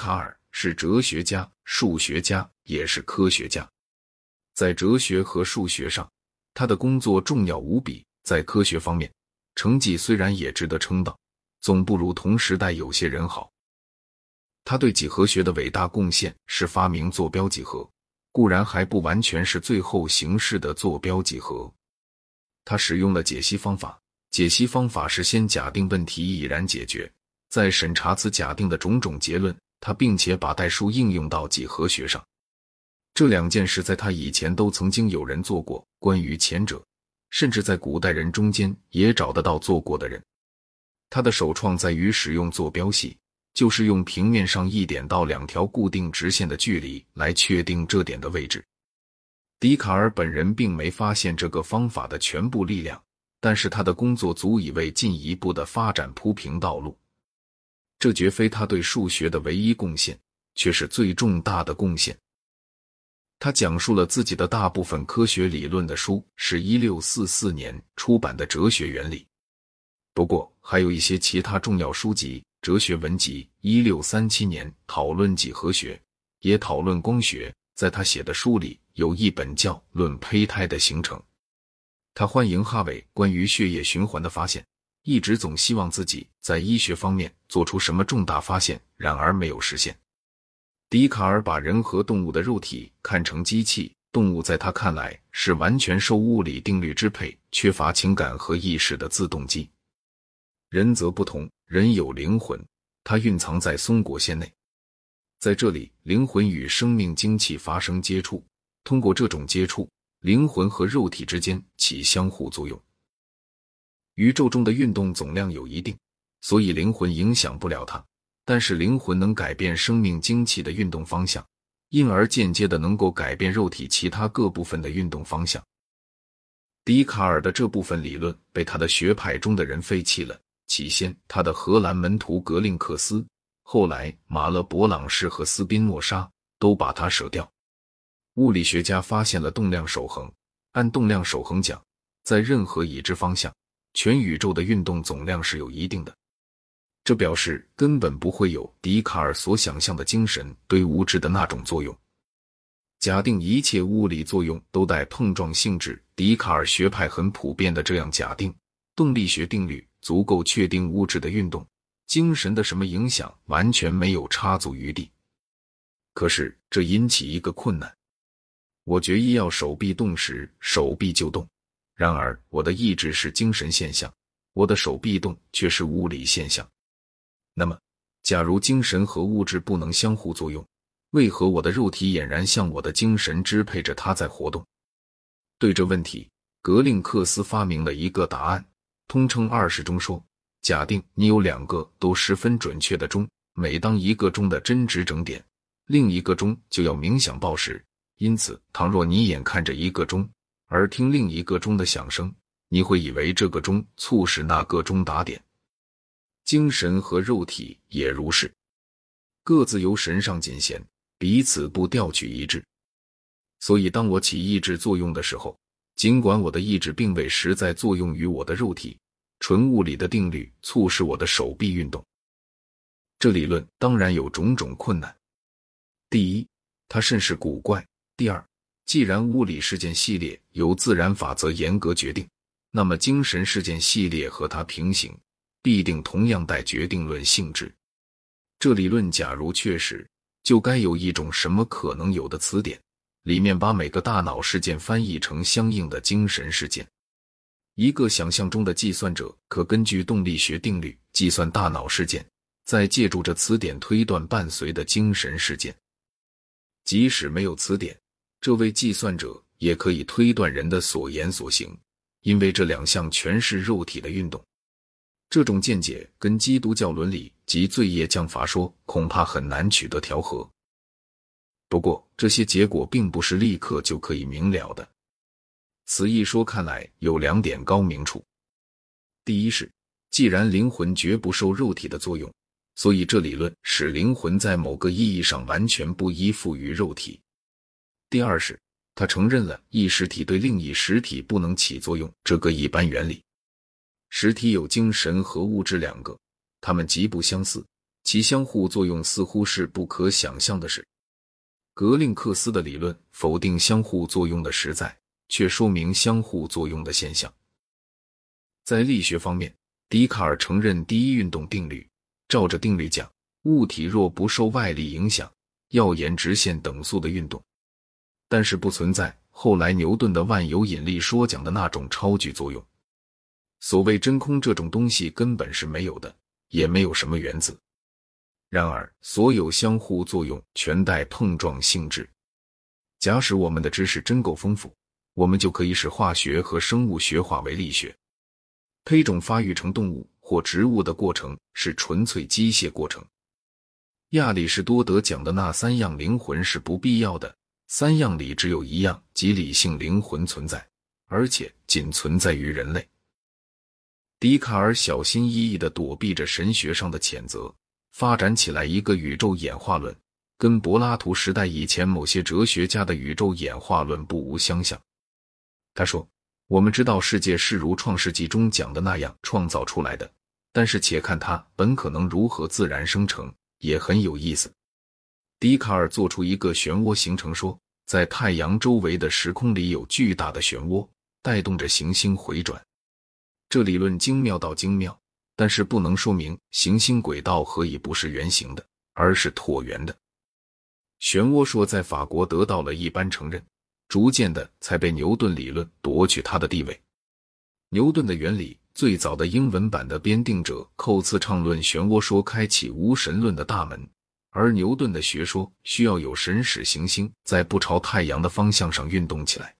卡尔是哲学家、数学家，也是科学家。在哲学和数学上，他的工作重要无比；在科学方面，成绩虽然也值得称道，总不如同时代有些人好。他对几何学的伟大贡献是发明坐标几何，固然还不完全是最后形式的坐标几何。他使用了解析方法，解析方法是先假定问题已然解决，再审查此假定的种种结论。他并且把代数应用到几何学上。这两件事在他以前都曾经有人做过。关于前者，甚至在古代人中间也找得到做过的人。他的首创在于使用坐标系。就是用平面上一点到两条固定直线的距离来确定这点的位置。笛卡尔本人并没发现这个方法的全部力量，但是他的工作足以为进一步的发展铺平道路。这绝非他对数学的唯一贡献，却是最重大的贡献。他讲述了自己的大部分科学理论的书是一六四四年出版的《哲学原理》，不过还有一些其他重要书籍。哲学文集，一六三七年讨论几何学，也讨论光学。在他写的书里，有一本叫《论胚胎的形成》。他欢迎哈维关于血液循环的发现，一直总希望自己在医学方面做出什么重大发现，然而没有实现。笛卡尔把人和动物的肉体看成机器，动物在他看来是完全受物理定律支配、缺乏情感和意识的自动机。人则不同，人有灵魂，它蕴藏在松果腺内，在这里，灵魂与生命精气发生接触，通过这种接触，灵魂和肉体之间起相互作用。宇宙中的运动总量有一定，所以灵魂影响不了它，但是灵魂能改变生命精气的运动方向，因而间接的能够改变肉体其他各部分的运动方向。笛卡尔的这部分理论被他的学派中的人废弃了。起先，他的荷兰门徒格林克斯，后来马勒伯朗士和斯宾诺莎都把它舍掉。物理学家发现了动量守恒，按动量守恒讲，在任何已知方向，全宇宙的运动总量是有一定的。这表示根本不会有笛卡尔所想象的精神对物质的那种作用。假定一切物理作用都带碰撞性质，笛卡尔学派很普遍的这样假定，动力学定律。足够确定物质的运动，精神的什么影响完全没有插足余地。可是这引起一个困难：我决意要手臂动时，手臂就动；然而我的意志是精神现象，我的手臂动却是物理现象。那么，假如精神和物质不能相互作用，为何我的肉体俨然像我的精神支配着它在活动？对这问题，格林克斯发明了一个答案。通称二十钟说：假定你有两个都十分准确的钟，每当一个钟的真值整点，另一个钟就要冥想报时。因此，倘若你眼看着一个钟，而听另一个钟的响声，你会以为这个钟促使那个钟打点。精神和肉体也如是，各自由神上仅弦，彼此不调取一致。所以，当我起意志作用的时候。尽管我的意志并未实在作用于我的肉体，纯物理的定律促使我的手臂运动。这理论当然有种种困难。第一，它甚是古怪；第二，既然物理事件系列由自然法则严格决定，那么精神事件系列和它平行，必定同样带决定论性质。这理论假如确实，就该有一种什么可能有的词典。里面把每个大脑事件翻译成相应的精神事件。一个想象中的计算者可根据动力学定律计算大脑事件，再借助这词典推断伴随的精神事件。即使没有词典，这位计算者也可以推断人的所言所行，因为这两项全是肉体的运动。这种见解跟基督教伦理及罪业降罚说恐怕很难取得调和。不过，这些结果并不是立刻就可以明了的。此一说看来有两点高明处：第一是，既然灵魂绝不受肉体的作用，所以这理论使灵魂在某个意义上完全不依附于肉体；第二是，他承认了一实体对另一实体不能起作用这个一般原理。实体有精神和物质两个，它们极不相似，其相互作用似乎是不可想象的事。格林克斯的理论否定相互作用的实在，却说明相互作用的现象。在力学方面，笛卡尔承认第一运动定律，照着定律讲，物体若不受外力影响，要沿直线等速的运动，但是不存在后来牛顿的万有引力说讲的那种超距作用。所谓真空这种东西根本是没有的，也没有什么原子。然而，所有相互作用全带碰撞性质。假使我们的知识真够丰富，我们就可以使化学和生物学化为力学。胚种发育成动物或植物的过程是纯粹机械过程。亚里士多德讲的那三样灵魂是不必要的，三样里只有一样即理性灵魂存在，而且仅存在于人类。笛卡尔小心翼翼地躲避着神学上的谴责。发展起来一个宇宙演化论，跟柏拉图时代以前某些哲学家的宇宙演化论不无相像。他说：“我们知道世界是如《创世纪》中讲的那样创造出来的，但是且看它本可能如何自然生成，也很有意思。”笛卡尔做出一个漩涡形成说，在太阳周围的时空里有巨大的漩涡，带动着行星回转。这理论精妙到精妙。但是不能说明行星轨道何以不是圆形的，而是椭圆的。漩涡说在法国得到了一般承认，逐渐的才被牛顿理论夺取它的地位。牛顿的原理最早的英文版的编订者寇茨畅论漩涡说开启无神论的大门，而牛顿的学说需要有神使行星在不朝太阳的方向上运动起来。